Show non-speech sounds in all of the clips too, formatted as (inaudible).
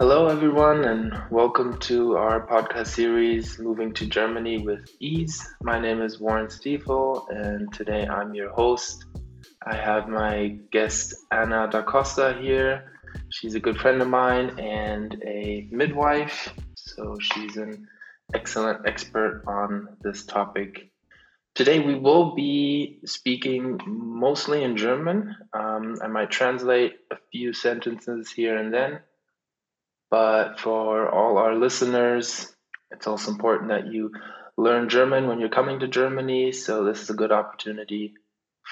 Hello, everyone, and welcome to our podcast series, Moving to Germany with Ease. My name is Warren Stiefel, and today I'm your host. I have my guest, Anna Da Costa, here. She's a good friend of mine and a midwife, so she's an excellent expert on this topic. Today, we will be speaking mostly in German. Um, I might translate a few sentences here and then but for all our listeners, it's also important that you learn German when you're coming to Germany. So this is a good opportunity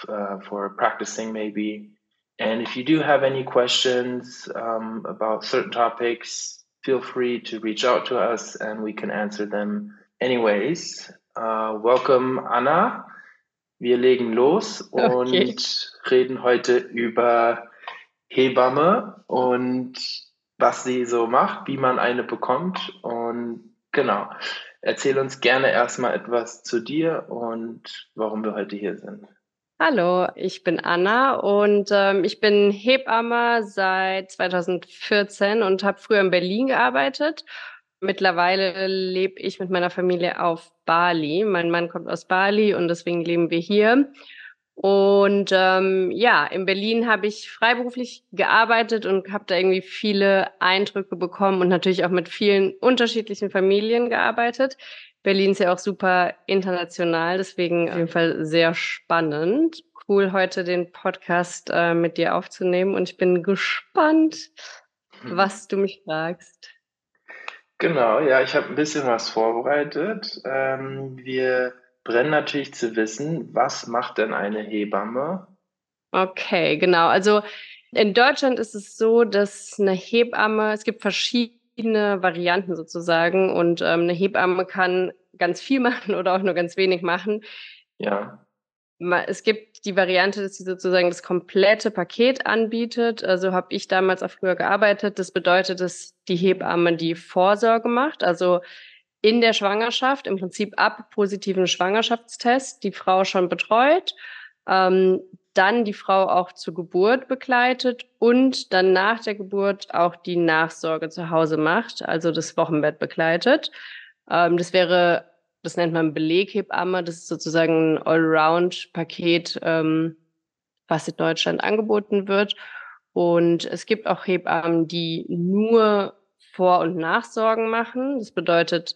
uh, for practicing, maybe. And if you do have any questions um, about certain topics, feel free to reach out to us and we can answer them anyways. Uh, welcome, Anna. Wir legen los und okay. reden heute über Hebamme und was sie so macht, wie man eine bekommt. Und genau, erzähl uns gerne erstmal etwas zu dir und warum wir heute hier sind. Hallo, ich bin Anna und ähm, ich bin Hebamme seit 2014 und habe früher in Berlin gearbeitet. Mittlerweile lebe ich mit meiner Familie auf Bali. Mein Mann kommt aus Bali und deswegen leben wir hier. Und ähm, ja, in Berlin habe ich freiberuflich gearbeitet und habe da irgendwie viele Eindrücke bekommen und natürlich auch mit vielen unterschiedlichen Familien gearbeitet. Berlin ist ja auch super international, deswegen auf jeden Fall sehr spannend. Cool, heute den Podcast äh, mit dir aufzunehmen und ich bin gespannt, mhm. was du mich fragst. Genau, ja, ich habe ein bisschen was vorbereitet. Ähm, wir brennt natürlich zu wissen, was macht denn eine Hebamme? Okay, genau. Also in Deutschland ist es so, dass eine Hebamme, es gibt verschiedene Varianten sozusagen und ähm, eine Hebamme kann ganz viel (laughs) machen oder auch nur ganz wenig machen. Ja. Es gibt die Variante, dass sie sozusagen das komplette Paket anbietet. Also habe ich damals auch früher gearbeitet. Das bedeutet, dass die Hebamme die Vorsorge macht. Also in der Schwangerschaft, im Prinzip ab positiven Schwangerschaftstest, die Frau schon betreut, ähm, dann die Frau auch zur Geburt begleitet und dann nach der Geburt auch die Nachsorge zu Hause macht, also das Wochenbett begleitet. Ähm, das wäre, das nennt man Beleghebamme, das ist sozusagen ein Allround-Paket, ähm, was in Deutschland angeboten wird. Und es gibt auch Hebammen, die nur Vor- und Nachsorgen machen. Das bedeutet,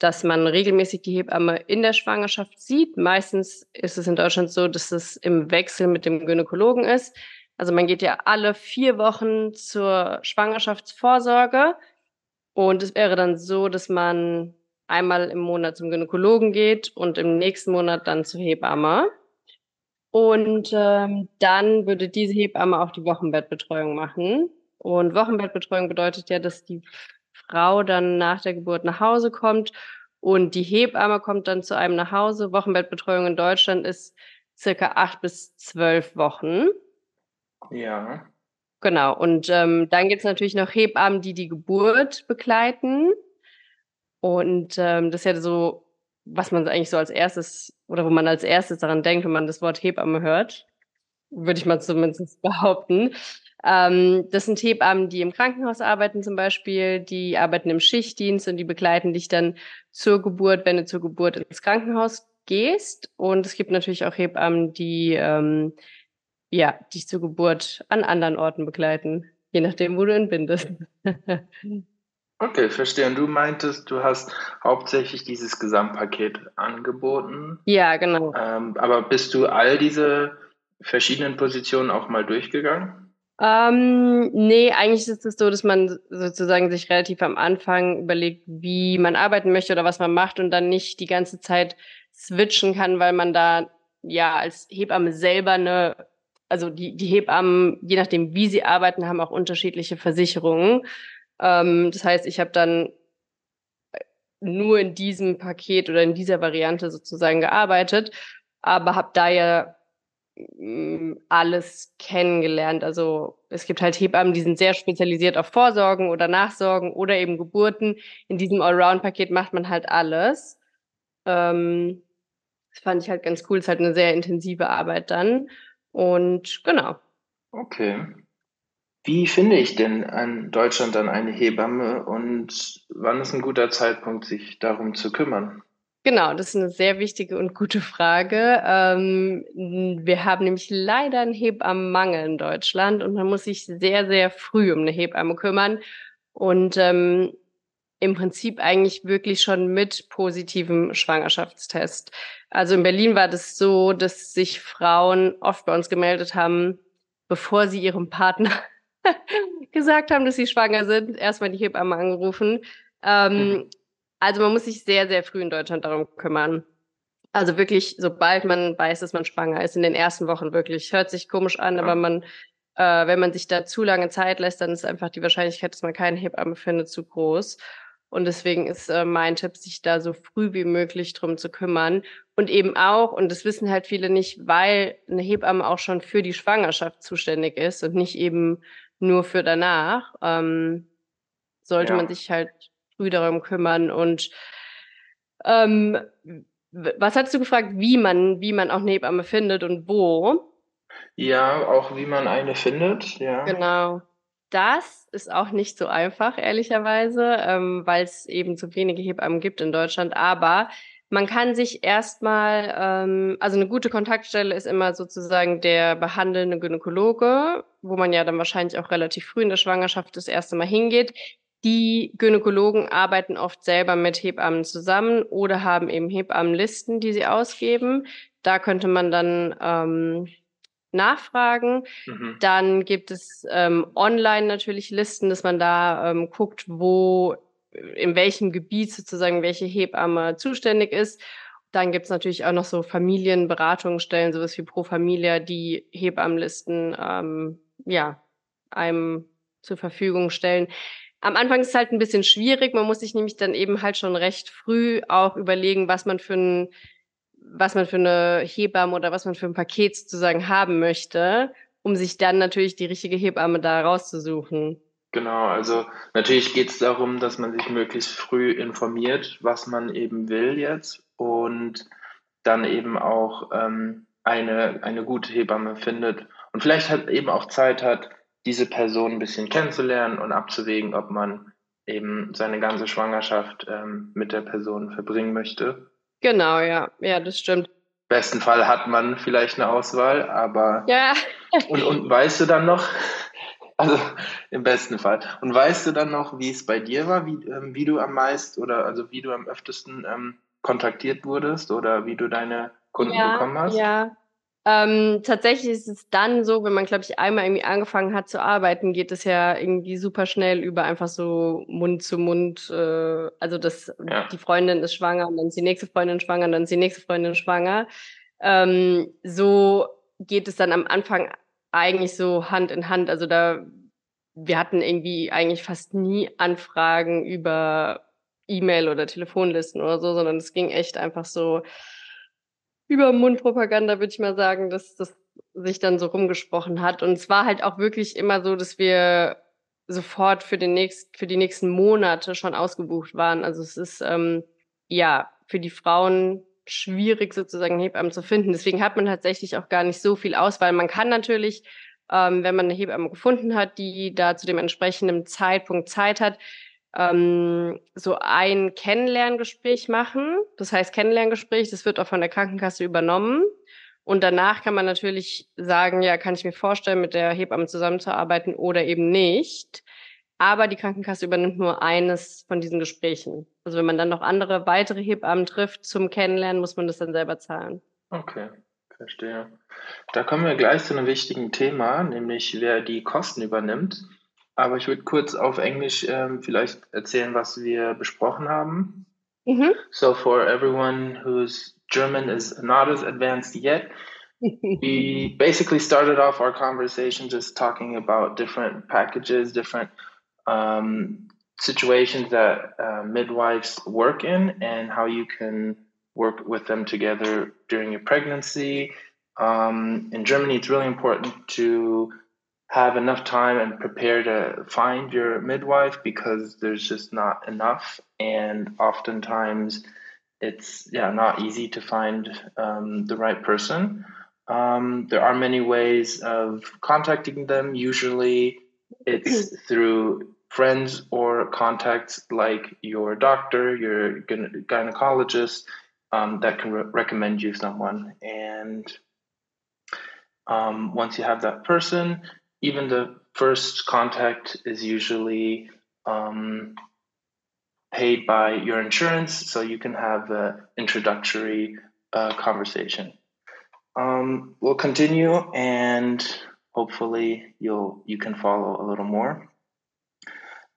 dass man regelmäßig die Hebamme in der Schwangerschaft sieht. Meistens ist es in Deutschland so, dass es im Wechsel mit dem Gynäkologen ist. Also man geht ja alle vier Wochen zur Schwangerschaftsvorsorge. Und es wäre dann so, dass man einmal im Monat zum Gynäkologen geht und im nächsten Monat dann zur Hebamme. Und ähm, dann würde diese Hebamme auch die Wochenbettbetreuung machen. Und Wochenbettbetreuung bedeutet ja, dass die Frau dann nach der Geburt nach Hause kommt und die Hebamme kommt dann zu einem nach Hause. Wochenbettbetreuung in Deutschland ist circa acht bis zwölf Wochen. Ja. Genau. Und ähm, dann gibt es natürlich noch Hebammen, die die Geburt begleiten. Und ähm, das ist ja so, was man eigentlich so als erstes oder wo man als erstes daran denkt, wenn man das Wort Hebamme hört. Würde ich mal zumindest (laughs) behaupten. Ähm, das sind Hebammen, die im Krankenhaus arbeiten zum Beispiel, die arbeiten im Schichtdienst und die begleiten dich dann zur Geburt, wenn du zur Geburt ins Krankenhaus gehst. Und es gibt natürlich auch Hebammen, die ähm, ja, dich zur Geburt an anderen Orten begleiten, je nachdem, wo du entbindest. (laughs) Okay, verstehe. Und du meintest, du hast hauptsächlich dieses Gesamtpaket angeboten. Ja, genau. Ähm, aber bist du all diese verschiedenen Positionen auch mal durchgegangen? Ähm, nee, eigentlich ist es so, dass man sozusagen sich relativ am Anfang überlegt, wie man arbeiten möchte oder was man macht und dann nicht die ganze Zeit switchen kann, weil man da ja als Hebamme selber eine, also die, die Hebammen, je nachdem wie sie arbeiten, haben auch unterschiedliche Versicherungen. Ähm, das heißt, ich habe dann nur in diesem Paket oder in dieser Variante sozusagen gearbeitet, aber habe da ja alles kennengelernt. Also es gibt halt Hebammen, die sind sehr spezialisiert auf Vorsorgen oder Nachsorgen oder eben Geburten. In diesem Allround-Paket macht man halt alles. Ähm, das fand ich halt ganz cool. Es ist halt eine sehr intensive Arbeit dann. Und genau. Okay. Wie finde ich denn in Deutschland dann eine Hebamme und wann ist ein guter Zeitpunkt, sich darum zu kümmern? Genau, das ist eine sehr wichtige und gute Frage. Ähm, wir haben nämlich leider einen Hebammenmangel in Deutschland und man muss sich sehr, sehr früh um eine Hebamme kümmern und ähm, im Prinzip eigentlich wirklich schon mit positivem Schwangerschaftstest. Also in Berlin war das so, dass sich Frauen oft bei uns gemeldet haben, bevor sie ihrem Partner (laughs) gesagt haben, dass sie schwanger sind, erstmal die Hebamme angerufen. Ähm, mhm. Also man muss sich sehr, sehr früh in Deutschland darum kümmern. Also wirklich, sobald man weiß, dass man schwanger ist, in den ersten Wochen wirklich. Hört sich komisch an, ja. aber man, äh, wenn man sich da zu lange Zeit lässt, dann ist einfach die Wahrscheinlichkeit, dass man keine Hebamme findet, zu groß. Und deswegen ist äh, mein Tipp, sich da so früh wie möglich drum zu kümmern. Und eben auch, und das wissen halt viele nicht, weil eine Hebamme auch schon für die Schwangerschaft zuständig ist und nicht eben nur für danach, ähm, sollte ja. man sich halt früh darum kümmern. Und ähm, was hast du gefragt, wie man, wie man auch eine Hebamme findet und wo? Ja, auch wie man eine findet, ja. Genau. Das ist auch nicht so einfach, ehrlicherweise, ähm, weil es eben zu wenige Hebammen gibt in Deutschland. Aber man kann sich erstmal, ähm, also eine gute Kontaktstelle ist immer sozusagen der behandelnde Gynäkologe, wo man ja dann wahrscheinlich auch relativ früh in der Schwangerschaft das erste Mal hingeht. Die Gynäkologen arbeiten oft selber mit Hebammen zusammen oder haben eben Hebammenlisten, die sie ausgeben. Da könnte man dann ähm, nachfragen. Mhm. Dann gibt es ähm, online natürlich Listen, dass man da ähm, guckt, wo, in welchem Gebiet sozusagen welche Hebamme zuständig ist. Dann gibt es natürlich auch noch so Familienberatungsstellen, sowas wie Pro Familia, die Hebammenlisten ähm, ja, einem zur Verfügung stellen. Am Anfang ist es halt ein bisschen schwierig. Man muss sich nämlich dann eben halt schon recht früh auch überlegen, was man für ein was man für eine Hebamme oder was man für ein Paket sozusagen haben möchte, um sich dann natürlich die richtige Hebamme da rauszusuchen. Genau, also natürlich geht es darum, dass man sich möglichst früh informiert, was man eben will jetzt und dann eben auch ähm, eine, eine gute Hebamme findet und vielleicht halt eben auch Zeit hat, diese Person ein bisschen kennenzulernen und abzuwägen, ob man eben seine ganze Schwangerschaft ähm, mit der Person verbringen möchte. Genau, ja, ja, das stimmt. Im besten Fall hat man vielleicht eine Auswahl, aber ja. und, und weißt du dann noch, also im besten Fall. Und weißt du dann noch, wie es bei dir war, wie, ähm, wie du am meisten oder also wie du am öftesten ähm, kontaktiert wurdest oder wie du deine Kunden ja, bekommen hast? Ja, ähm, tatsächlich ist es dann so, wenn man, glaube ich, einmal irgendwie angefangen hat zu arbeiten, geht es ja irgendwie super schnell über einfach so Mund zu Mund. Äh, also dass ja. die Freundin ist schwanger und dann ist die nächste Freundin schwanger und dann ist die nächste Freundin schwanger. Ähm, so geht es dann am Anfang eigentlich so Hand in Hand. Also da, wir hatten irgendwie eigentlich fast nie Anfragen über E-Mail oder Telefonlisten oder so, sondern es ging echt einfach so über Mundpropaganda, würde ich mal sagen, dass das sich dann so rumgesprochen hat. Und es war halt auch wirklich immer so, dass wir sofort für, den nächst, für die nächsten Monate schon ausgebucht waren. Also es ist ähm, ja für die Frauen schwierig sozusagen Hebammen zu finden. Deswegen hat man tatsächlich auch gar nicht so viel Auswahl. Man kann natürlich, ähm, wenn man eine Hebamme gefunden hat, die da zu dem entsprechenden Zeitpunkt Zeit hat, ähm, so ein Kennenlerngespräch machen. Das heißt Kennenlerngespräch, das wird auch von der Krankenkasse übernommen. Und danach kann man natürlich sagen, ja, kann ich mir vorstellen, mit der Hebamme zusammenzuarbeiten oder eben nicht. Aber die Krankenkasse übernimmt nur eines von diesen Gesprächen. Also wenn man dann noch andere weitere Hebammen trifft zum Kennenlernen, muss man das dann selber zahlen. Okay, verstehe. Da kommen wir gleich zu einem wichtigen Thema, nämlich wer die Kosten übernimmt. Aber ich würde kurz auf Englisch ähm, vielleicht erzählen, was wir besprochen haben. Mhm. So for everyone whose German is not as advanced yet, (laughs) we basically started off our conversation just talking about different packages, different um, situations that uh, midwives work in, and how you can work with them together during your pregnancy. Um, in Germany, it's really important to have enough time and prepare to find your midwife because there's just not enough. And oftentimes it's yeah not easy to find um, the right person. Um, there are many ways of contacting them. Usually it's (clears throat) through friends or contacts like your doctor, your gynecologist um, that can re recommend you someone. And um, once you have that person, even the first contact is usually um, paid by your insurance, so you can have an introductory uh, conversation. Um, we'll continue, and hopefully you'll you can follow a little more.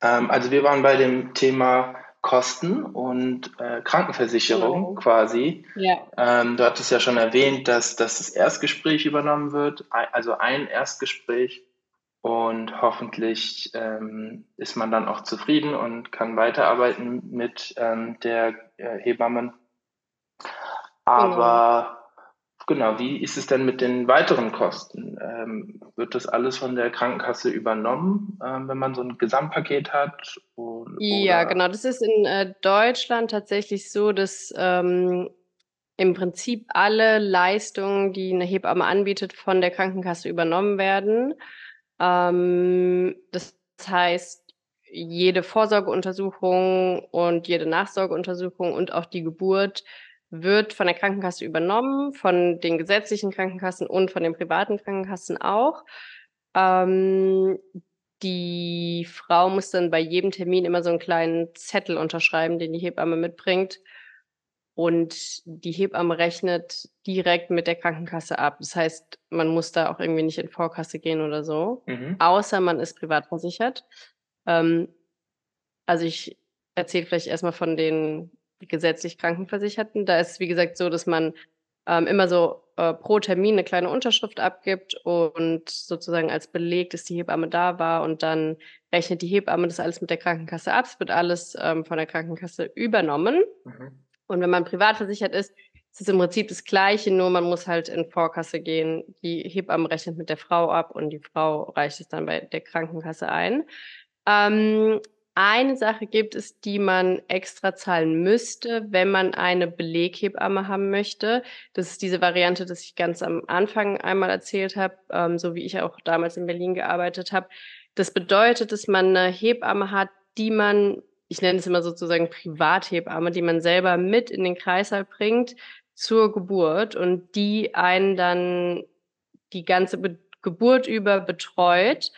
Ähm, also wir waren bei dem Thema Kosten und äh, Krankenversicherung ja. quasi. Ja. Ähm, du hattest ja schon erwähnt, dass, dass das Erstgespräch übernommen wird, also ein Erstgespräch und hoffentlich ähm, ist man dann auch zufrieden und kann weiterarbeiten mit ähm, der äh, Hebammen. Aber genau. genau, wie ist es denn mit den weiteren Kosten? Ähm, wird das alles von der Krankenkasse übernommen, ähm, wenn man so ein Gesamtpaket hat? Oder, ja, genau. Das ist in äh, Deutschland tatsächlich so, dass ähm, im Prinzip alle Leistungen, die eine Hebamme anbietet, von der Krankenkasse übernommen werden. Ähm, das heißt, jede Vorsorgeuntersuchung und jede Nachsorgeuntersuchung und auch die Geburt wird von der Krankenkasse übernommen, von den gesetzlichen Krankenkassen und von den privaten Krankenkassen auch. Ähm, die Frau muss dann bei jedem Termin immer so einen kleinen Zettel unterschreiben, den die Hebamme mitbringt, und die Hebamme rechnet direkt mit der Krankenkasse ab. Das heißt, man muss da auch irgendwie nicht in Vorkasse gehen oder so, mhm. außer man ist privat versichert. Ähm, also ich erzähle vielleicht erstmal von den gesetzlich Krankenversicherten. Da ist es, wie gesagt, so, dass man ähm, immer so äh, pro Termin eine kleine Unterschrift abgibt und sozusagen als Beleg, dass die Hebamme da war und dann rechnet die Hebamme das alles mit der Krankenkasse ab. Es wird alles ähm, von der Krankenkasse übernommen. Mhm. Und wenn man privat versichert ist, ist es im Prinzip das Gleiche, nur man muss halt in Vorkasse gehen. Die Hebamme rechnet mit der Frau ab und die Frau reicht es dann bei der Krankenkasse ein. Ähm, eine Sache gibt es, die man extra zahlen müsste, wenn man eine Beleghebamme haben möchte. Das ist diese Variante, die ich ganz am Anfang einmal erzählt habe, ähm, so wie ich auch damals in Berlin gearbeitet habe. Das bedeutet, dass man eine Hebamme hat, die man ich nenne es immer sozusagen Privathebamme, die man selber mit in den Kreißsaal bringt zur Geburt und die einen dann die ganze Be Geburt über betreut.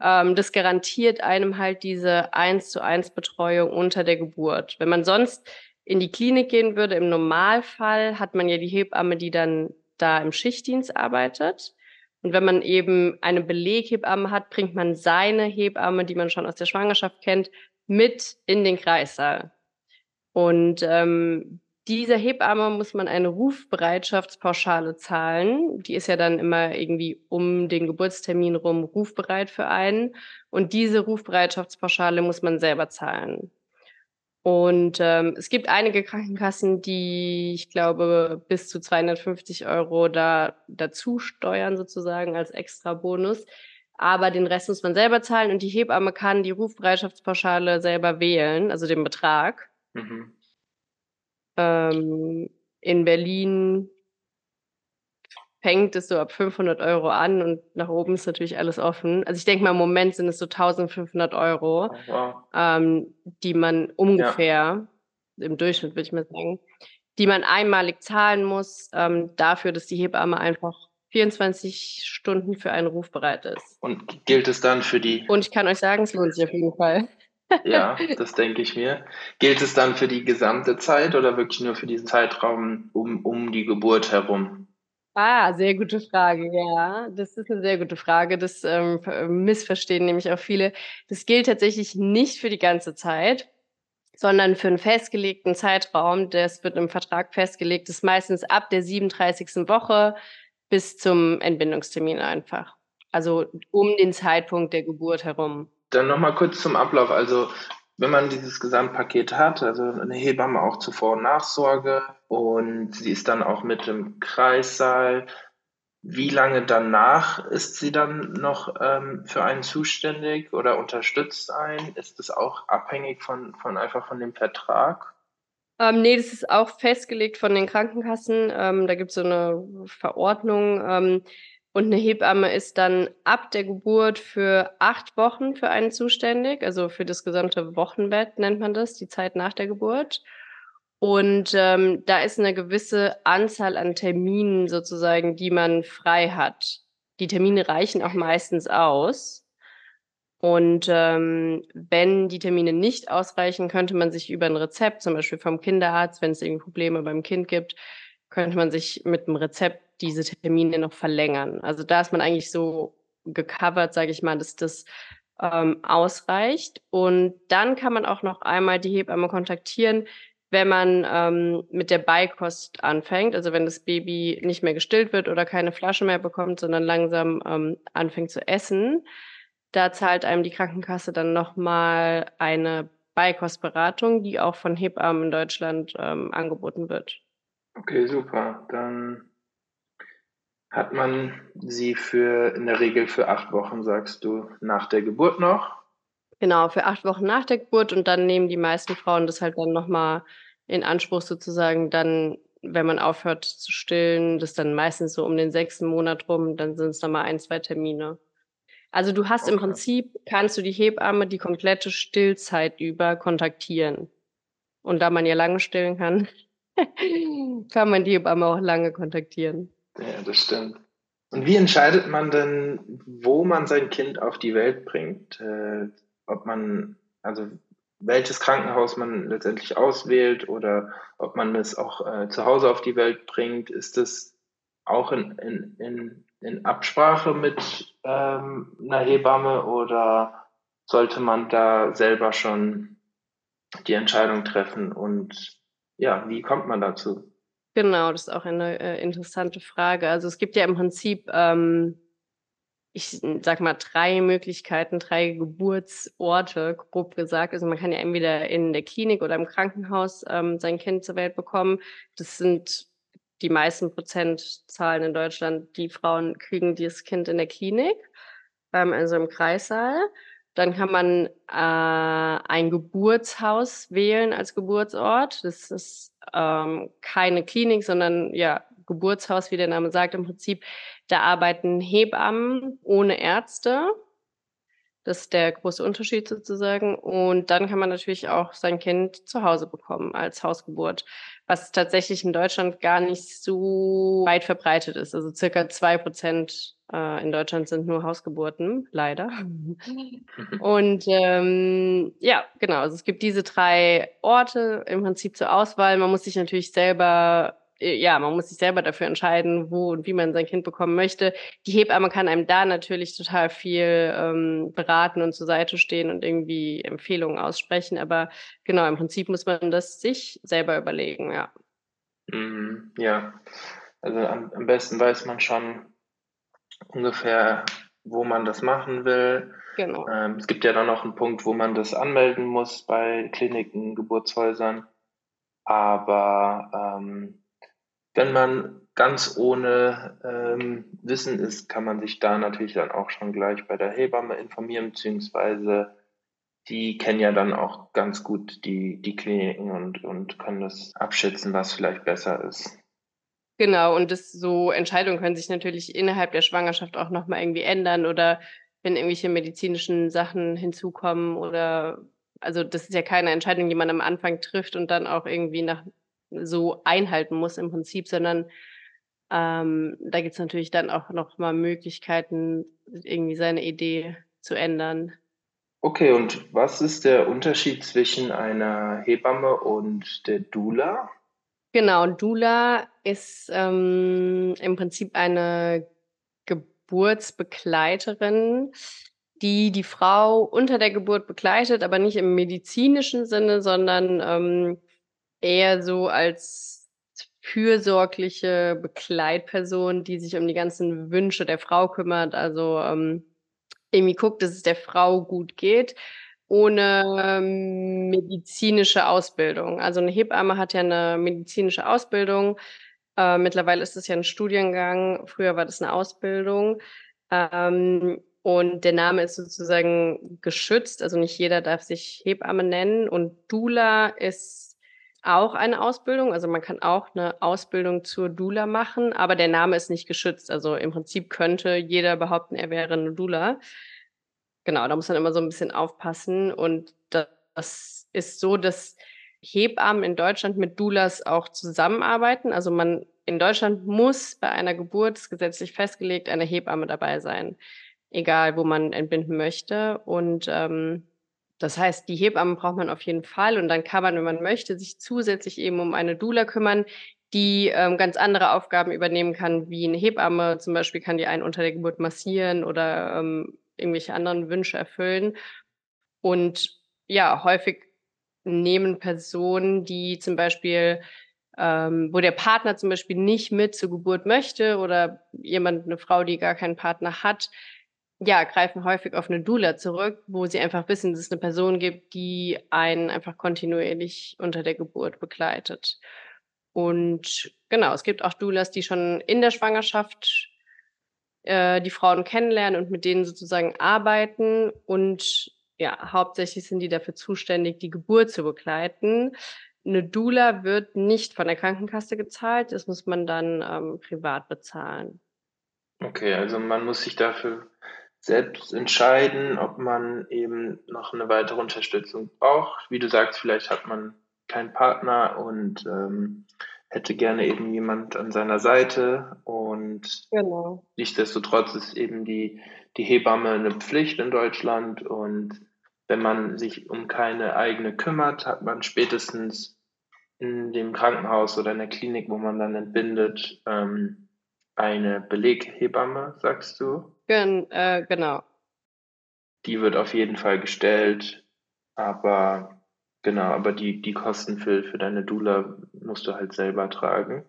Ähm, das garantiert einem halt diese eins zu eins Betreuung unter der Geburt. Wenn man sonst in die Klinik gehen würde, im Normalfall hat man ja die Hebamme, die dann da im Schichtdienst arbeitet. Und wenn man eben eine Beleghebamme hat, bringt man seine Hebamme, die man schon aus der Schwangerschaft kennt, mit in den Kreissaal. Und ähm, dieser Hebamme muss man eine Rufbereitschaftspauschale zahlen. Die ist ja dann immer irgendwie um den Geburtstermin rum rufbereit für einen. Und diese Rufbereitschaftspauschale muss man selber zahlen. Und ähm, es gibt einige Krankenkassen, die, ich glaube, bis zu 250 Euro da dazu steuern, sozusagen als extra Bonus aber den Rest muss man selber zahlen und die Hebamme kann die Rufbereitschaftspauschale selber wählen, also den Betrag. Mhm. Ähm, in Berlin fängt es so ab 500 Euro an und nach oben ist natürlich alles offen. Also ich denke mal, im Moment sind es so 1500 Euro, oh, wow. ähm, die man ungefähr, ja. im Durchschnitt würde ich mal sagen, die man einmalig zahlen muss, ähm, dafür, dass die Hebamme einfach 24 Stunden für einen Ruf bereit ist. Und gilt es dann für die. Und ich kann euch sagen, es lohnt sich auf jeden Fall. ja, das denke ich mir. Gilt es dann für die gesamte Zeit oder wirklich nur für diesen Zeitraum um, um die Geburt herum? Ah, sehr gute Frage, ja. Das ist eine sehr gute Frage. Das ähm, missverstehen nämlich auch viele. Das gilt tatsächlich nicht für die ganze Zeit, sondern für einen festgelegten Zeitraum. Das wird im Vertrag festgelegt, das ist meistens ab der 37. Woche bis zum Entbindungstermin einfach. Also um den Zeitpunkt der Geburt herum. Dann nochmal kurz zum Ablauf. Also wenn man dieses Gesamtpaket hat, also eine Hebamme auch zur Vor- und Nachsorge und sie ist dann auch mit im Kreissaal. Wie lange danach ist sie dann noch ähm, für einen zuständig oder unterstützt einen? Ist das auch abhängig von, von einfach von dem Vertrag? Ähm, nee, das ist auch festgelegt von den Krankenkassen. Ähm, da gibt es so eine Verordnung. Ähm, Und eine Hebamme ist dann ab der Geburt für acht Wochen für einen zuständig, also für das gesamte Wochenbett nennt man das, die Zeit nach der Geburt. Und ähm, da ist eine gewisse Anzahl an Terminen sozusagen, die man frei hat. Die Termine reichen auch meistens aus. Und ähm, wenn die Termine nicht ausreichen, könnte man sich über ein Rezept, zum Beispiel vom Kinderarzt, wenn es irgendwie Probleme beim Kind gibt, könnte man sich mit einem Rezept diese Termine noch verlängern. Also da ist man eigentlich so gecovert, sage ich mal, dass das ähm, ausreicht. Und dann kann man auch noch einmal die Hebamme kontaktieren, wenn man ähm, mit der Beikost anfängt, also wenn das Baby nicht mehr gestillt wird oder keine Flasche mehr bekommt, sondern langsam ähm, anfängt zu essen, da zahlt einem die Krankenkasse dann nochmal eine Beikostberatung, die auch von Hebammen in Deutschland ähm, angeboten wird. Okay, super. Dann hat man sie für in der Regel für acht Wochen, sagst du, nach der Geburt noch. Genau, für acht Wochen nach der Geburt und dann nehmen die meisten Frauen das halt dann nochmal in Anspruch sozusagen dann, wenn man aufhört zu stillen, das dann meistens so um den sechsten Monat rum, dann sind es nochmal ein, zwei Termine. Also du hast okay. im Prinzip, kannst du die Hebamme die komplette Stillzeit über kontaktieren. Und da man ja lange stillen kann, (laughs) kann man die Hebamme auch lange kontaktieren. Ja, das stimmt. Und wie entscheidet man denn, wo man sein Kind auf die Welt bringt? Äh, ob man, also welches Krankenhaus man letztendlich auswählt oder ob man es auch äh, zu Hause auf die Welt bringt, ist das auch in, in, in, in Absprache mit ähm, einer Hebamme oder sollte man da selber schon die Entscheidung treffen und ja, wie kommt man dazu? Genau, das ist auch eine äh, interessante Frage. Also es gibt ja im Prinzip, ähm, ich sag mal, drei Möglichkeiten, drei Geburtsorte, grob gesagt. Also man kann ja entweder in der Klinik oder im Krankenhaus ähm, sein Kind zur Welt bekommen. Das sind die meisten Prozentzahlen in Deutschland. Die Frauen kriegen dieses Kind in der Klinik, ähm, also im Kreissaal. Dann kann man äh, ein Geburtshaus wählen als Geburtsort. Das ist ähm, keine Klinik, sondern ja, Geburtshaus, wie der Name sagt, im Prinzip. Da arbeiten Hebammen ohne Ärzte. Das ist der große Unterschied sozusagen. Und dann kann man natürlich auch sein Kind zu Hause bekommen als Hausgeburt, was tatsächlich in Deutschland gar nicht so weit verbreitet ist. Also circa zwei Prozent äh, in Deutschland sind nur Hausgeburten, leider. Und ähm, ja, genau. Also es gibt diese drei Orte im Prinzip zur Auswahl. Man muss sich natürlich selber ja, man muss sich selber dafür entscheiden, wo und wie man sein Kind bekommen möchte. Die Hebamme kann einem da natürlich total viel ähm, beraten und zur Seite stehen und irgendwie Empfehlungen aussprechen. Aber genau, im Prinzip muss man das sich selber überlegen, ja. Mhm, ja, also am, am besten weiß man schon ungefähr, wo man das machen will. Genau. Ähm, es gibt ja dann noch einen Punkt, wo man das anmelden muss bei Kliniken, Geburtshäusern. Aber ähm, wenn man ganz ohne ähm, Wissen ist, kann man sich da natürlich dann auch schon gleich bei der Hebamme informieren, beziehungsweise die kennen ja dann auch ganz gut die, die Kliniken und, und können das abschätzen, was vielleicht besser ist. Genau, und das so Entscheidungen können sich natürlich innerhalb der Schwangerschaft auch nochmal irgendwie ändern oder wenn irgendwelche medizinischen Sachen hinzukommen oder also das ist ja keine Entscheidung, die man am Anfang trifft und dann auch irgendwie nach so einhalten muss im Prinzip, sondern ähm, da gibt es natürlich dann auch noch mal Möglichkeiten, irgendwie seine Idee zu ändern. Okay, und was ist der Unterschied zwischen einer Hebamme und der Dula? Genau, Dula ist ähm, im Prinzip eine Geburtsbegleiterin, die die Frau unter der Geburt begleitet, aber nicht im medizinischen Sinne, sondern ähm, eher so als fürsorgliche Begleitperson, die sich um die ganzen Wünsche der Frau kümmert. Also ähm, irgendwie guckt, dass es der Frau gut geht, ohne ähm, medizinische Ausbildung. Also eine Hebamme hat ja eine medizinische Ausbildung. Äh, mittlerweile ist es ja ein Studiengang. Früher war das eine Ausbildung. Ähm, und der Name ist sozusagen geschützt. Also nicht jeder darf sich Hebamme nennen. Und Dula ist auch eine Ausbildung. Also man kann auch eine Ausbildung zur Dula machen, aber der Name ist nicht geschützt. Also im Prinzip könnte jeder behaupten, er wäre eine Dula. Genau, da muss man immer so ein bisschen aufpassen. Und das ist so, dass Hebammen in Deutschland mit Doulas auch zusammenarbeiten. Also man in Deutschland muss bei einer Geburt gesetzlich festgelegt eine Hebamme dabei sein, egal wo man entbinden möchte. Und ähm, das heißt, die Hebamme braucht man auf jeden Fall. Und dann kann man, wenn man möchte, sich zusätzlich eben um eine Dula kümmern, die ähm, ganz andere Aufgaben übernehmen kann, wie eine Hebamme. Zum Beispiel kann die einen unter der Geburt massieren oder ähm, irgendwelche anderen Wünsche erfüllen. Und ja, häufig nehmen Personen, die zum Beispiel, ähm, wo der Partner zum Beispiel nicht mit zur Geburt möchte oder jemand, eine Frau, die gar keinen Partner hat, ja, greifen häufig auf eine Doula zurück, wo sie einfach wissen, dass es eine Person gibt, die einen einfach kontinuierlich unter der Geburt begleitet. Und genau, es gibt auch Doulas, die schon in der Schwangerschaft äh, die Frauen kennenlernen und mit denen sozusagen arbeiten. Und ja, hauptsächlich sind die dafür zuständig, die Geburt zu begleiten. Eine Doula wird nicht von der Krankenkasse gezahlt, das muss man dann ähm, privat bezahlen. Okay, also man muss sich dafür selbst entscheiden, ob man eben noch eine weitere Unterstützung braucht. Wie du sagst, vielleicht hat man keinen Partner und ähm, hätte gerne eben jemand an seiner Seite und genau. nichtsdestotrotz ist eben die, die Hebamme eine Pflicht in Deutschland und wenn man sich um keine eigene kümmert, hat man spätestens in dem Krankenhaus oder in der Klinik, wo man dann entbindet, ähm, eine Beleghebamme, sagst du? Gen äh, genau. Die wird auf jeden Fall gestellt, aber Genau, aber die, die Kosten für, für deine Dula musst du halt selber tragen.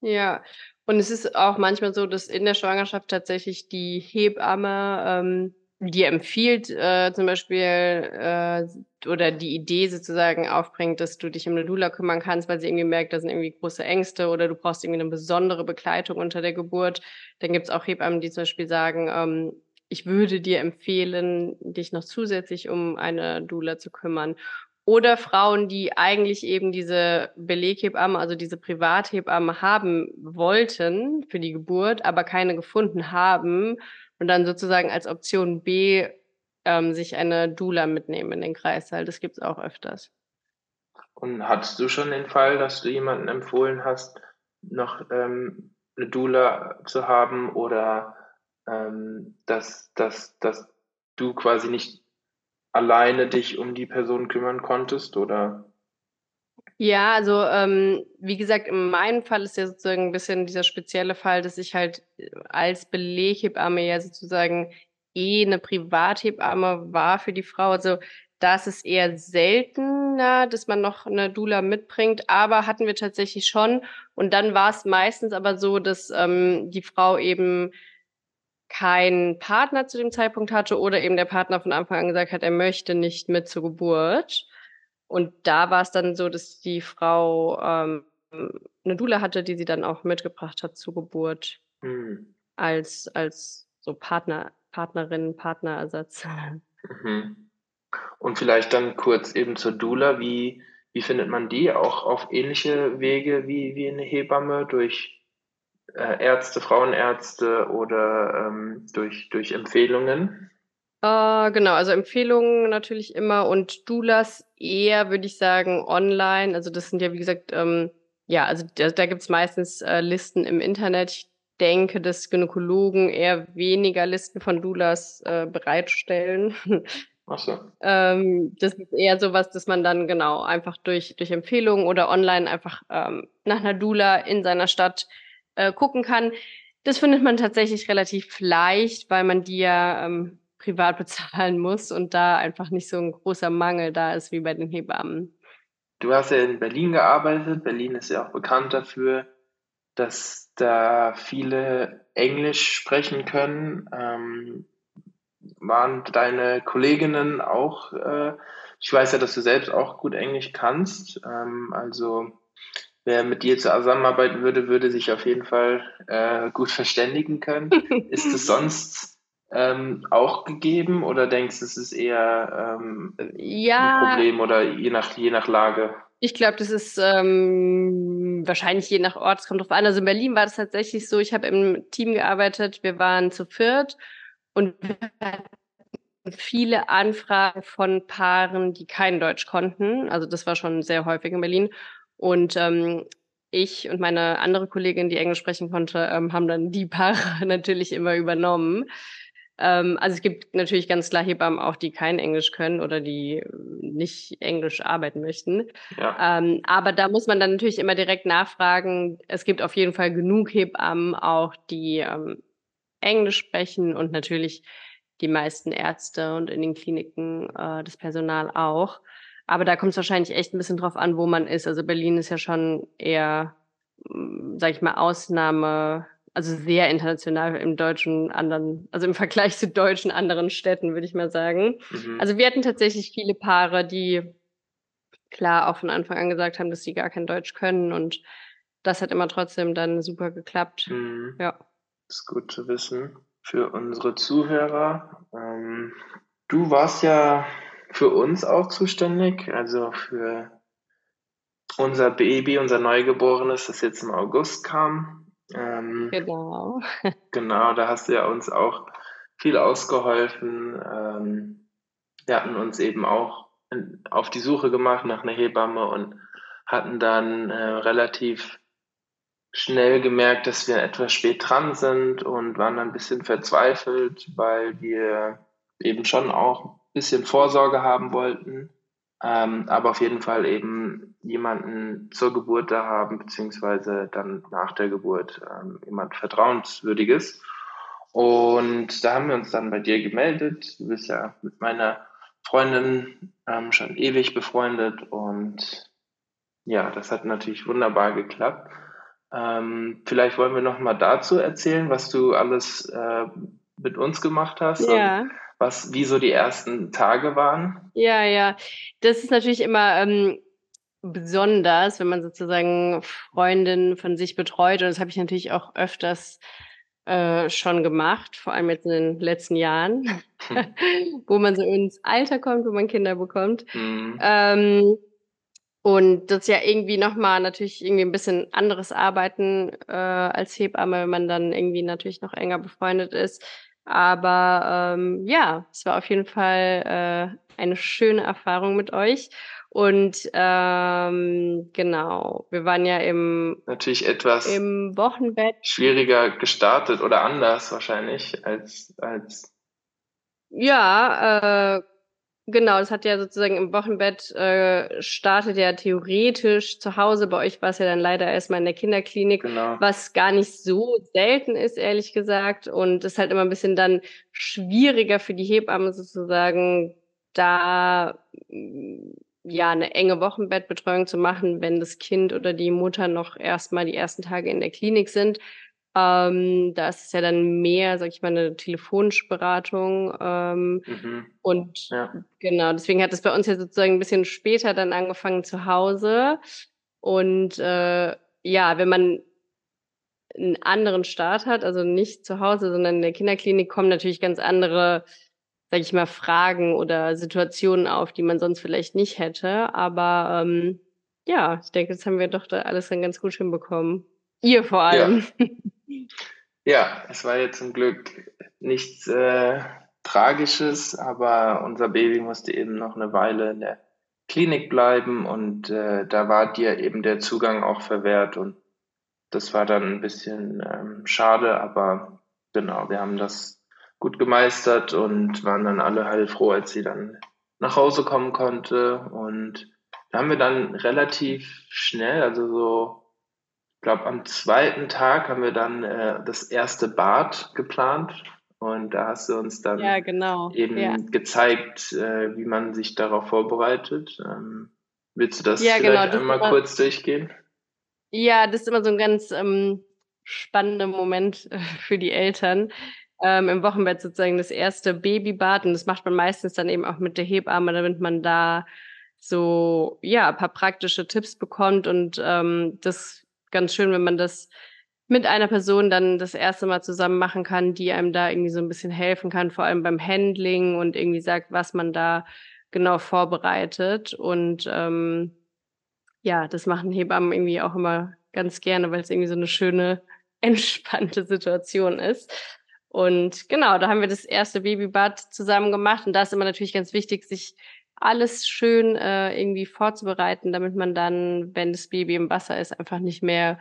Ja, und es ist auch manchmal so, dass in der Schwangerschaft tatsächlich die Hebamme ähm, dir empfiehlt, äh, zum Beispiel, äh, oder die Idee sozusagen aufbringt, dass du dich um eine Dula kümmern kannst, weil sie irgendwie merkt, da sind irgendwie große Ängste oder du brauchst irgendwie eine besondere Begleitung unter der Geburt. Dann gibt es auch Hebammen, die zum Beispiel sagen, ähm, ich würde dir empfehlen, dich noch zusätzlich um eine Dula zu kümmern. Oder Frauen, die eigentlich eben diese Beleghebamme, also diese Privathebamme haben wollten für die Geburt, aber keine gefunden haben und dann sozusagen als Option B ähm, sich eine Dula mitnehmen in den Kreißsaal. Das gibt es auch öfters. Und hattest du schon den Fall, dass du jemanden empfohlen hast, noch ähm, eine Dula zu haben oder ähm, dass, dass, dass du quasi nicht alleine dich um die Person kümmern konntest oder? Ja, also ähm, wie gesagt, in meinem Fall ist ja sozusagen ein bisschen dieser spezielle Fall, dass ich halt äh, als Beleghebamme ja sozusagen eh eine Privathebamme war für die Frau. Also da ist eher seltener, dass man noch eine Dula mitbringt, aber hatten wir tatsächlich schon. Und dann war es meistens aber so, dass ähm, die Frau eben keinen Partner zu dem Zeitpunkt hatte oder eben der Partner von Anfang an gesagt hat, er möchte nicht mit zur Geburt. Und da war es dann so, dass die Frau ähm, eine Dula hatte, die sie dann auch mitgebracht hat zur Geburt. Mhm. Als, als so Partner, Partnerin, Partnerersatz. Mhm. Und vielleicht dann kurz eben zur Dula. Wie, wie findet man die? Auch auf ähnliche Wege wie, wie eine Hebamme durch äh, Ärzte, Frauenärzte oder ähm, durch, durch Empfehlungen? Äh, genau, also Empfehlungen natürlich immer und Doulas eher, würde ich sagen, online. Also das sind ja, wie gesagt, ähm, ja, also da, da gibt es meistens äh, Listen im Internet. Ich denke, dass Gynäkologen eher weniger Listen von Doulas äh, bereitstellen. Ach so. (laughs) ähm, das ist eher sowas, dass man dann genau einfach durch, durch Empfehlungen oder online einfach ähm, nach einer Dula in seiner Stadt äh, gucken kann. Das findet man tatsächlich relativ leicht, weil man die ja ähm, privat (laughs) bezahlen muss und da einfach nicht so ein großer Mangel da ist wie bei den Hebammen. Du hast ja in Berlin gearbeitet. Berlin ist ja auch bekannt dafür, dass da viele Englisch sprechen können. Ähm, waren deine Kolleginnen auch, äh, ich weiß ja, dass du selbst auch gut Englisch kannst. Ähm, also wer mit dir zusammenarbeiten würde, würde sich auf jeden Fall äh, gut verständigen können. (laughs) ist es sonst ähm, auch gegeben oder denkst du, es ist eher ähm, ja, ein Problem oder je nach, je nach Lage? Ich glaube, das ist ähm, wahrscheinlich je nach Ort, es kommt drauf an. Also in Berlin war das tatsächlich so, ich habe im Team gearbeitet, wir waren zu viert und wir hatten viele Anfragen von Paaren, die kein Deutsch konnten. Also das war schon sehr häufig in Berlin. Und ähm, ich und meine andere Kollegin, die Englisch sprechen konnte, ähm, haben dann die Paare (laughs) natürlich immer übernommen. Ähm, also es gibt natürlich ganz klar Hebammen auch, die kein Englisch können oder die äh, nicht Englisch arbeiten möchten. Ja. Ähm, aber da muss man dann natürlich immer direkt nachfragen. Es gibt auf jeden Fall genug Hebammen auch, die ähm, Englisch sprechen und natürlich die meisten Ärzte und in den Kliniken äh, das Personal auch. Aber da kommt es wahrscheinlich echt ein bisschen drauf an, wo man ist. Also Berlin ist ja schon eher, sag ich mal, Ausnahme also sehr international im deutschen anderen, also im Vergleich zu deutschen anderen Städten, würde ich mal sagen. Mhm. Also wir hatten tatsächlich viele Paare, die klar auch von Anfang an gesagt haben, dass sie gar kein Deutsch können und das hat immer trotzdem dann super geklappt. Mhm. Ja. Das ist gut zu wissen für unsere Zuhörer. Ähm, du warst ja für uns auch zuständig, also für unser Baby, unser Neugeborenes, das jetzt im August kam. Ähm, genau. (laughs) genau, da hast du ja uns auch viel ausgeholfen. Ähm, wir hatten uns eben auch in, auf die Suche gemacht nach einer Hebamme und hatten dann äh, relativ schnell gemerkt, dass wir etwas spät dran sind und waren dann ein bisschen verzweifelt, weil wir eben schon auch ein bisschen Vorsorge haben wollten ähm, aber auf jeden Fall eben jemanden zur Geburt da haben, beziehungsweise dann nach der Geburt ähm, jemand Vertrauenswürdiges. Und da haben wir uns dann bei dir gemeldet. Du bist ja mit meiner Freundin ähm, schon ewig befreundet und ja, das hat natürlich wunderbar geklappt. Ähm, vielleicht wollen wir noch mal dazu erzählen, was du alles äh, mit uns gemacht hast. Ja was, wie so die ersten Tage waren? Ja, ja. Das ist natürlich immer ähm, besonders, wenn man sozusagen Freundinnen von sich betreut. Und das habe ich natürlich auch öfters äh, schon gemacht, vor allem jetzt in den letzten Jahren, hm. (laughs) wo man so ins Alter kommt, wo man Kinder bekommt. Mhm. Ähm, und das ist ja irgendwie nochmal natürlich irgendwie ein bisschen anderes Arbeiten äh, als Hebamme, wenn man dann irgendwie natürlich noch enger befreundet ist. Aber ähm, ja, es war auf jeden Fall äh, eine schöne Erfahrung mit euch. Und ähm, genau, wir waren ja im natürlich etwas im Wochenbett schwieriger gestartet oder anders wahrscheinlich als als ja äh, Genau, das hat ja sozusagen im Wochenbett äh, startet ja theoretisch zu Hause. Bei euch war es ja dann leider erstmal in der Kinderklinik, genau. was gar nicht so selten ist, ehrlich gesagt. Und es ist halt immer ein bisschen dann schwieriger für die Hebamme sozusagen, da ja eine enge Wochenbettbetreuung zu machen, wenn das Kind oder die Mutter noch erstmal die ersten Tage in der Klinik sind. Ähm, da ist es ja dann mehr, sag ich mal, eine telefonische Beratung. Ähm, mhm. Und ja. genau, deswegen hat es bei uns ja sozusagen ein bisschen später dann angefangen zu Hause. Und äh, ja, wenn man einen anderen Start hat, also nicht zu Hause, sondern in der Kinderklinik, kommen natürlich ganz andere, sag ich mal, Fragen oder Situationen auf, die man sonst vielleicht nicht hätte. Aber ähm, ja, ich denke, das haben wir doch da alles dann ganz gut hinbekommen. Ihr vor allem. Ja. (laughs) Ja, es war jetzt zum Glück nichts äh, Tragisches, aber unser Baby musste eben noch eine Weile in der Klinik bleiben und äh, da war dir eben der Zugang auch verwehrt und das war dann ein bisschen ähm, schade, aber genau, wir haben das gut gemeistert und waren dann alle heilfroh, als sie dann nach Hause kommen konnte und da haben wir dann relativ schnell, also so glaube, am zweiten Tag haben wir dann äh, das erste Bad geplant. Und da hast du uns dann ja, genau. eben ja. gezeigt, äh, wie man sich darauf vorbereitet. Ähm, willst du das ja, genau, vielleicht das einmal kurz durchgehen? Ja, das ist immer so ein ganz ähm, spannender Moment äh, für die Eltern. Ähm, Im Wochenbett sozusagen das erste Babybad und das macht man meistens dann eben auch mit der Hebamme, damit man da so ja ein paar praktische Tipps bekommt und ähm, das ganz schön, wenn man das mit einer Person dann das erste Mal zusammen machen kann, die einem da irgendwie so ein bisschen helfen kann, vor allem beim Handling und irgendwie sagt, was man da genau vorbereitet. Und ähm, ja, das machen Hebammen irgendwie auch immer ganz gerne, weil es irgendwie so eine schöne, (laughs) entspannte Situation ist. Und genau, da haben wir das erste Babybad zusammen gemacht. Und da ist immer natürlich ganz wichtig, sich alles schön äh, irgendwie vorzubereiten, damit man dann, wenn das Baby im Wasser ist, einfach nicht mehr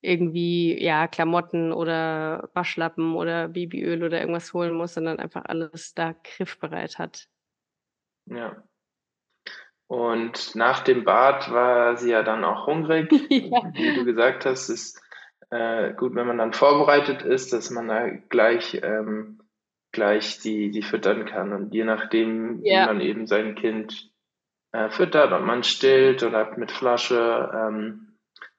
irgendwie ja Klamotten oder Waschlappen oder Babyöl oder irgendwas holen muss, sondern einfach alles da griffbereit hat. Ja. Und nach dem Bad war sie ja dann auch hungrig. (laughs) ja. Wie du gesagt hast, ist äh, gut, wenn man dann vorbereitet ist, dass man da gleich, ähm, gleich die, die füttern kann. Und je nachdem, ja. wie man eben sein Kind äh, füttert, ob man stillt oder mit Flasche, ähm,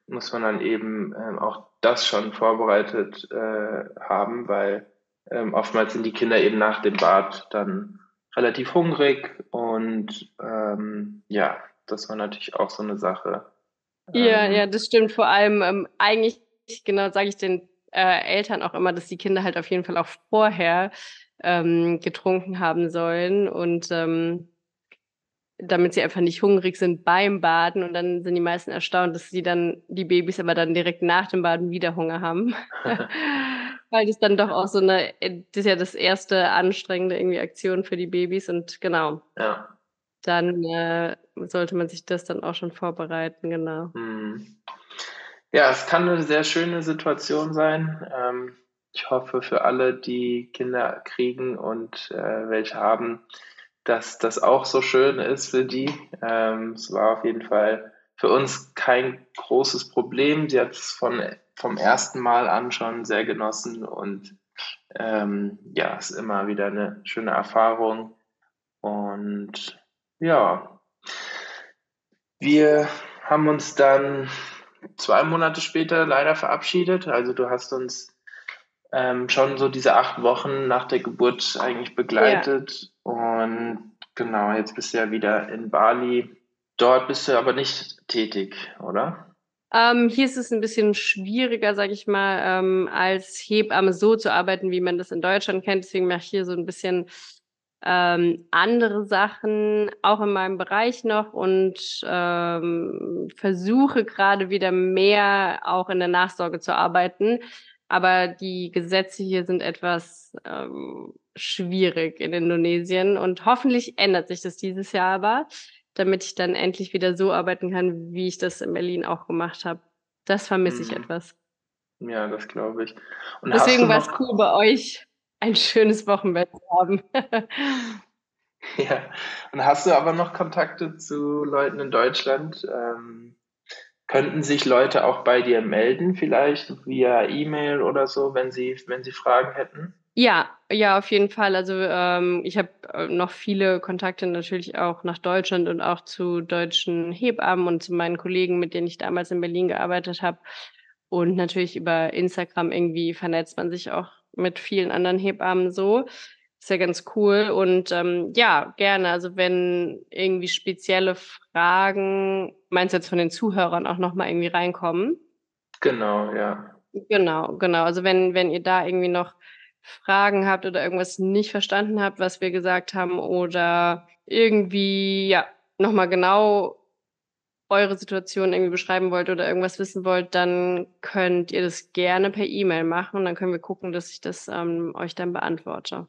muss man dann eben ähm, auch das schon vorbereitet äh, haben, weil ähm, oftmals sind die Kinder eben nach dem Bad dann relativ hungrig und ähm, ja, das war natürlich auch so eine Sache. Ja, ähm, ja, das stimmt. Vor allem ähm, eigentlich, genau, sage ich den äh, Eltern auch immer, dass die Kinder halt auf jeden Fall auch vorher ähm, getrunken haben sollen und ähm, damit sie einfach nicht hungrig sind beim Baden und dann sind die meisten erstaunt, dass sie dann die Babys aber dann direkt nach dem Baden wieder Hunger haben. (laughs) (laughs) Weil das dann doch auch so eine, das ist ja das erste anstrengende irgendwie Aktion für die Babys und genau. Ja. Dann äh, sollte man sich das dann auch schon vorbereiten, genau. Hm. Ja, es kann eine sehr schöne Situation sein. Ähm, ich hoffe für alle, die Kinder kriegen und äh, welche haben, dass das auch so schön ist für die. Ähm, es war auf jeden Fall für uns kein großes Problem. Sie hat es von, vom ersten Mal an schon sehr genossen und ähm, ja, ist immer wieder eine schöne Erfahrung. Und ja, wir haben uns dann zwei Monate später leider verabschiedet. Also du hast uns ähm, schon so diese acht Wochen nach der Geburt eigentlich begleitet. Ja. Und genau, jetzt bist du ja wieder in Bali. Dort bist du aber nicht tätig, oder? Ähm, hier ist es ein bisschen schwieriger, sage ich mal, ähm, als Hebamme so zu arbeiten, wie man das in Deutschland kennt. Deswegen mache ich hier so ein bisschen ähm, andere Sachen, auch in meinem Bereich noch und ähm, versuche gerade wieder mehr auch in der Nachsorge zu arbeiten. Aber die Gesetze hier sind etwas ähm, schwierig in Indonesien und hoffentlich ändert sich das dieses Jahr aber, damit ich dann endlich wieder so arbeiten kann, wie ich das in Berlin auch gemacht habe. Das vermisse ich mhm. etwas. Ja, das glaube ich. Und Deswegen war es cool bei euch, ein schönes Wochenbett zu haben. (laughs) ja, und hast du aber noch Kontakte zu Leuten in Deutschland? Ähm, Könnten sich Leute auch bei dir melden, vielleicht via E-Mail oder so, wenn sie, wenn sie Fragen hätten? Ja, ja, auf jeden Fall. Also ähm, ich habe äh, noch viele Kontakte natürlich auch nach Deutschland und auch zu deutschen Hebammen und zu meinen Kollegen, mit denen ich damals in Berlin gearbeitet habe. Und natürlich über Instagram irgendwie vernetzt man sich auch mit vielen anderen Hebammen so. Ist ja ganz cool. Und ähm, ja, gerne. Also wenn irgendwie spezielle Fragen, meinst du jetzt von den Zuhörern auch nochmal irgendwie reinkommen? Genau, ja. Genau, genau. Also wenn, wenn ihr da irgendwie noch Fragen habt oder irgendwas nicht verstanden habt, was wir gesagt haben, oder irgendwie, ja, nochmal genau eure Situation irgendwie beschreiben wollt oder irgendwas wissen wollt, dann könnt ihr das gerne per E-Mail machen und dann können wir gucken, dass ich das ähm, euch dann beantworte.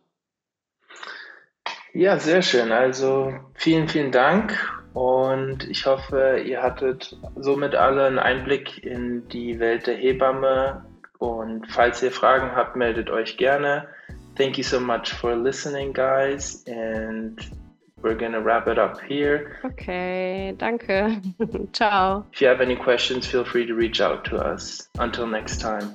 Ja, sehr schön. Also vielen, vielen Dank und ich hoffe, ihr hattet somit alle einen Einblick in die Welt der Hebamme. Und falls ihr Fragen habt, meldet euch gerne. Thank you so much for listening, guys. And we're gonna wrap it up here. Okay, danke. (laughs) Ciao. If you have any questions, feel free to reach out to us. Until next time.